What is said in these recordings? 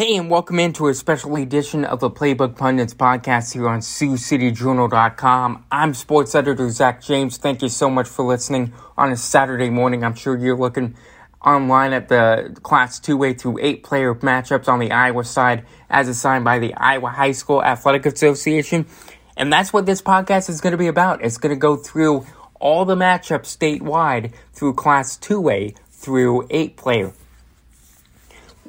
Hey, and welcome into a special edition of the Playbook Pundits podcast here on SiouxCityJournal.com. I'm sports editor Zach James. Thank you so much for listening on a Saturday morning. I'm sure you're looking online at the Class 2A through 8 player matchups on the Iowa side as assigned by the Iowa High School Athletic Association. And that's what this podcast is going to be about. It's going to go through all the matchups statewide through Class 2A through 8 player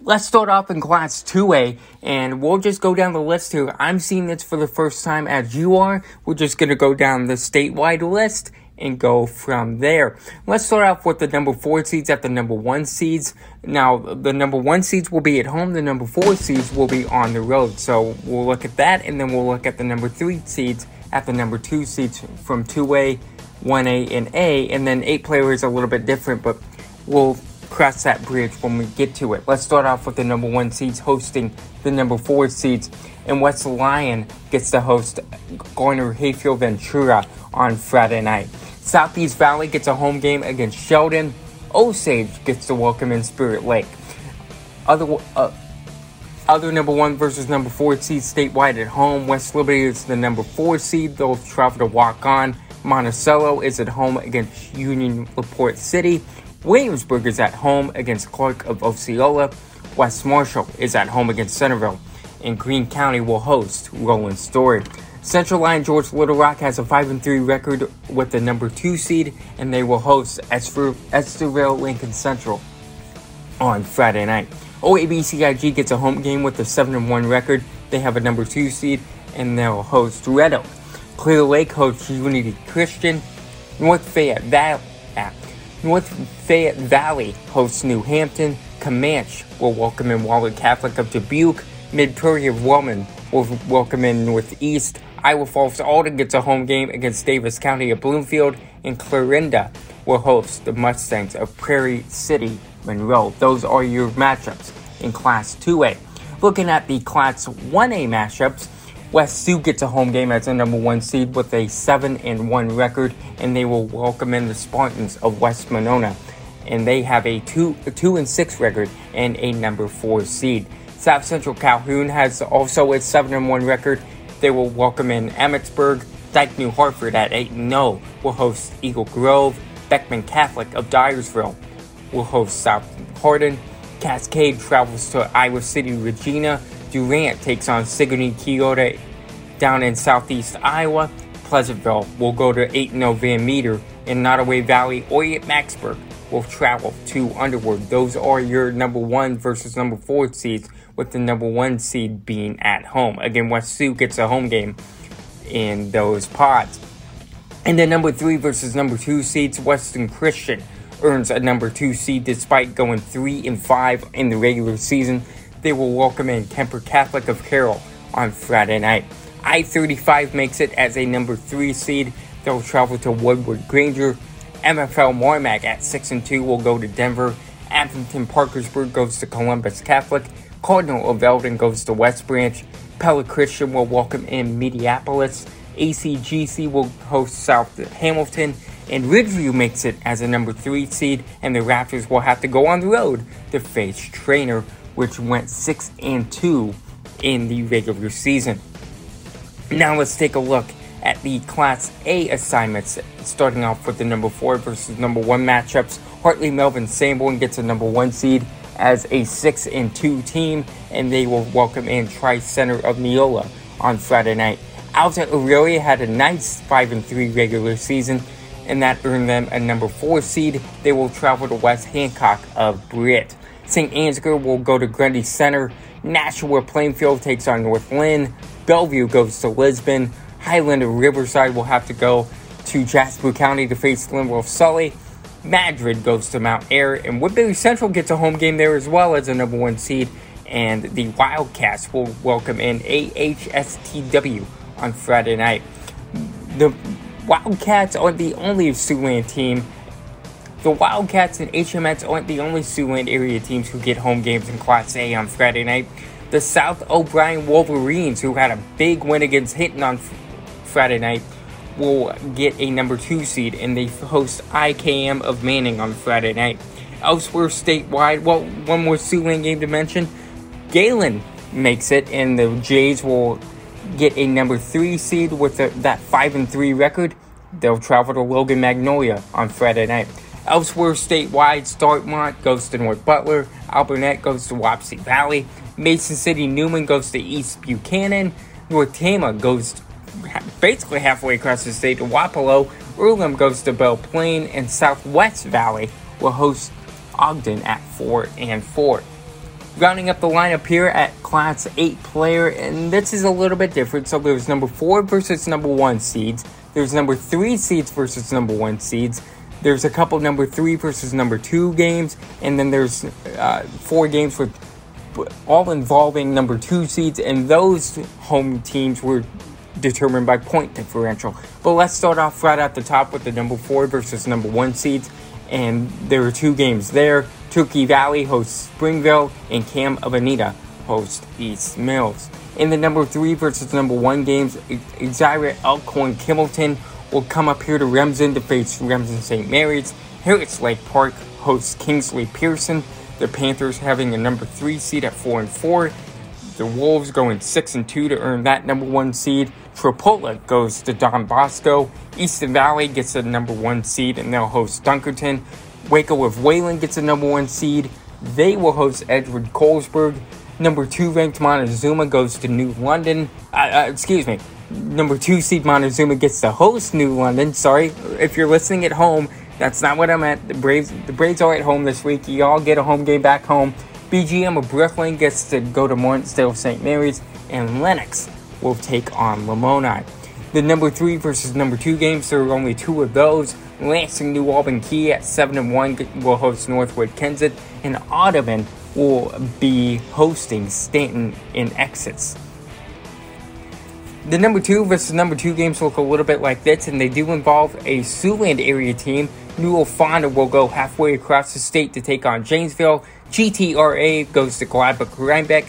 let's start off in Class 2A, and we'll just go down the list here. I'm seeing this for the first time as you are. We're just going to go down the statewide list and go from there. Let's start off with the number four seeds at the number one seeds. Now, the number one seeds will be at home, the number four seeds will be on the road. So we'll look at that, and then we'll look at the number three seeds at the number two seeds from 2A, 1A, and A, and then eight players a little bit different, but we'll cross that bridge when we get to it. Let's start off with the number one seeds hosting the number four seeds. And West Lyon gets to host Garner Hayfield Ventura on Friday night. Southeast Valley gets a home game against Sheldon. Osage gets to welcome in Spirit Lake. Other, uh, other number one versus number four seed statewide at home. West Liberty is the number four seed. They'll travel to Waukon. Monticello is at home against Union LaPorte City. Williamsburg is at home against Clarke of Osceola. West Marshall is at home against Centerville. And Greene County will host Roland Story. Central Lyon George Little Rock has a 5 3 record with the number 2 seed, and they will host Estherville Lincoln Central on Friday night. OABCIG gets a home game with a 7 1 record. They have a number 2 seed, and they'll host Red Oak. Clear Lake hosts Unity Christian. North Fayette Valley North Fayette Valley hosts New Hampton. Camanche will welcome in Wahlert Catholic of Dubuque. Mid Prairie of Wellman will welcome in Northeast. Iowa Falls Alden gets a home game against Davis County of Bloomfield. And Clarinda will host the Mustangs of Prairie City Monroe. Those are your matchups in Class 2A. Looking at the Class 1A matchups, West Sioux gets a home game as a number one seed with a 7 and 1 record, and they will welcome in the Spartans of West Monona. And they have a 2, a 2 and 6 record and a number 4 seed. South Central Calhoun has also a 7 and 1 record. They will welcome in Emmetsburg. Dike New Hartford at 8 0 will host Eagle Grove. Beckman Catholic of Dyersville will host South Hardin. Cascade travels to Iowa City Regina Durant takes on Sigourney Keota down in southeast Iowa. Pleasantville will go to 8 0 Van Meter. In Nodaway Valley, Oyet Maxburg will travel to Underwood. Those are your number one versus number four seeds, with the number one seed being at home. Again, West Sioux gets a home game in those pods. And then number three versus number two seeds, Western Christian earns a number two seed despite going three and five in the regular season they will welcome in Kuemper Catholic of Carroll on Friday night. I 35 makes it as a number 3 seed. They'll travel to Woodward Granger. MFL Marmac at 6 and 2 will go to Denver. Aplington Parkersburg goes to Columbus Catholic. Cardinal of Eldon goes to West Branch. Pella Christian will welcome in Mediapolis. ACGC will host South Hamilton. And Ridgeview makes it as a number 3 seed. And the Raptors will have to go on the road to face Treynor which went 6 and 2 in the regular season. Now let's take a look at the Class A assignments, starting off with the number 4 versus number 1 matchups. Hartley Melvin Sanborn gets a number 1 seed as a 6 and 2 team, and they will welcome in Tri Center of Neola on Friday night. Alta Aurelia had a nice 5 and 3 regular season, and that earned them a number 4 seed. They will travel to West Hancock of Britt. St. Ansgar will go to Grundy Center. Nashua Plainfield takes on North Linn. Bellevue goes to Lisbon. Highland of Riverside will have to go to Jasper County to face Lynnville Sully. Madrid goes to Mount Ayr, and Woodbury Central gets a home game there as well as a number one seed. And the Wildcats will welcome in AHSTW on Friday night. The Wildcats are the only Siouxland team the Wildcats and HMX aren't the only Siouxland area teams who get home games in Class A on Friday night. The South O'Brien Wolverines, who had a big win against Hinton on Friday night, will get a number two seed, and they host IKM of Manning on Friday night. Elsewhere statewide, well, one more Siouxland game to mention. Gehlen makes it, and the Jays will get a number three seed with a, that five and three record. They'll travel to Logan Magnolia on Friday night. Elsewhere statewide, Starmont goes to North Butler, Alburnett goes to Wapsie Valley, Mason City Newman goes to East Buchanan, North Tama goes basically halfway across the state to Wapello, Earlham goes to Belle Plaine, and Southwest Valley will host Ogden at 4 and 4. Rounding up the lineup here at Class 8 player, and this is a little bit different. So there's number 4 versus number 1 seeds, there's number 3 seeds versus number 1 seeds, there's a couple number 3 versus number 2 games, and then there's uh, four games with all involving number 2 seeds, and those home teams were determined by point differential. But let's start off right at the top with the number 4 versus number 1 seeds and there are two games there. Turkey Valley hosts Springville, and CAM of Anita hosts East Mills. In the number three versus number one games, Exira Elkhorn Kimballton will come up here to Remsen to face Remsen St. Mary's. Harris Lake Park hosts Kingsley Pierson. The Panthers having a number three seed at four and four. The Wolves going six and two to earn that number one seed. Tripoli goes to Don Bosco. Easton Valley gets a number one seed and they'll host Dunkerton. Waco of Wayland gets a number one seed. They will host Edgewood Colesburg. Number two ranked Montezuma goes to New London. Uh, uh, excuse me. Number two seed Montezuma gets to host New London. Sorry if you're listening at home. That's not what I meant. The Braves, the Braves are at home this week. You all get a home game back home. BGM of Brooklyn gets to go to Morrisdale St. Mary's, and Lenox will take on Lamoni. The number three versus number two games, there are only two of those. Lansing New Albany Kee at 7 and 1 will host Northwood Kensett, and Audubon will be hosting Stanton in Essex. The number two versus number two games look a little bit like this, and they do involve a Siouxland area team. New Fonda will go halfway across the state to take on Janesville. GTRA goes to Gladbrook Reinbeck.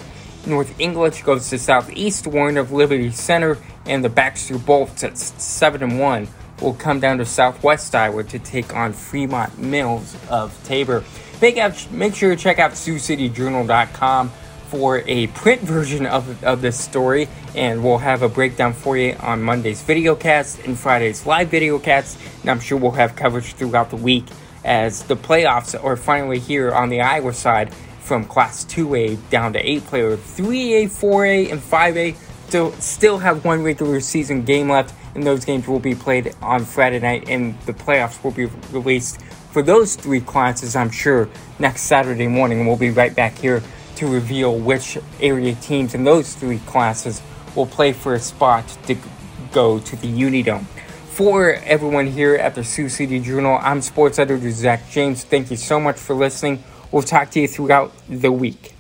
North English goes to Southeast Warren of Liberty Center, and the Baxter Bolts at 7 and 1 will come down to Southwest Iowa to take on Fremont Mills of Tabor. Make, out, make sure to check out SiouxCityJournal.com for a print version of, of this story, and we'll have a breakdown for you on Monday's video cast and Friday's live video cast, and I'm sure we'll have coverage throughout the week as the playoffs are finally here on the Iowa side from Class 2A down to 8 player. 3A, 4A, and 5A still, still have one regular season game left, and those games will be played on Friday night, and the playoffs will be released for those three classes, I'm sure, next Saturday morning. And we'll be right back here to reveal which area teams in those three classes will play for a spot to go to the Unidome. For everyone here at the Sioux City Journal, I'm sports editor Zach James. Thank you so much for listening. We'll talk to you throughout the week.